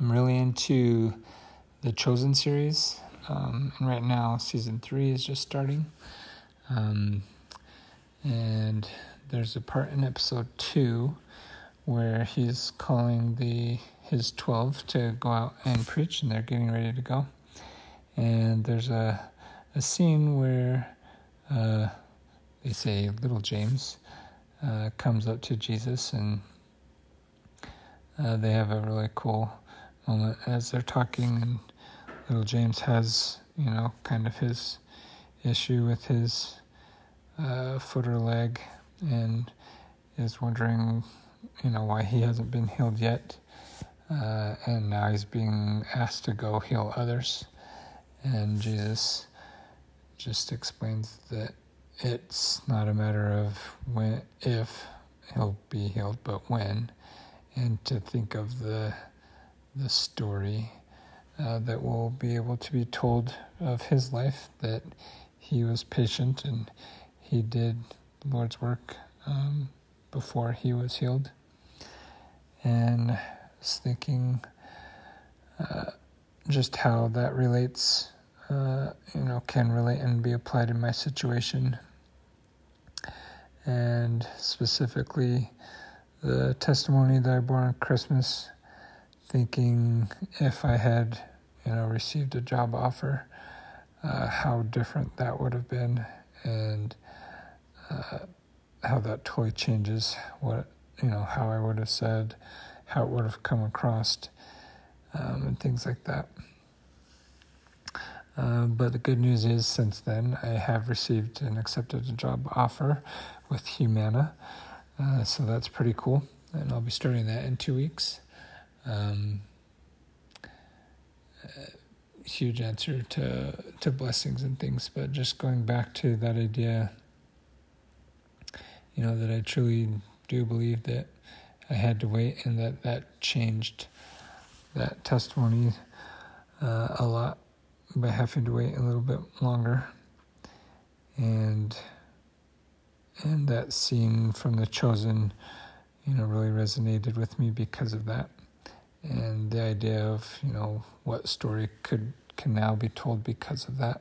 I'm really into the Chosen series, um, and right now season three is just starting. Um, and there's a part in episode two where he's calling the his twelve to go out and preach, and they're getting ready to go. And there's a a scene where uh, they say little James uh, comes up to Jesus and uh, they have a really cool as they're talking, and little James has, you know, kind of his issue with his uh, foot or leg, and is wondering, you know, why he hasn't been healed yet, uh, and now he's being asked to go heal others, and Jesus just explains that it's not a matter of when, if he'll be healed, but when. And to think of the the story uh, that will be able to be told of his life that he was patient and he did the Lord's work um, before he was healed. And I was thinking uh, just how that relates, uh, you know, can relate and be applied in my situation. And specifically, the testimony that I bore on Christmas, thinking if I had, you know, received a job offer, uh, how different that would have been, and uh, how that totally changes what you know how I would have said, how it would have come across, um, and things like that. Uh, but the good news is, since then, I have received and accepted a job offer with Humana. Uh, so that's pretty cool. And I'll be starting that in two weeks. Um, uh, huge answer to, to blessings and things, but just going back to that idea, you know, that I truly do believe that I had to wait and that that changed that testimony uh, a lot by having to wait a little bit longer. And and that scene from The Chosen, you know, really resonated with me because of that, and the idea of you know what story could can now be told because of that.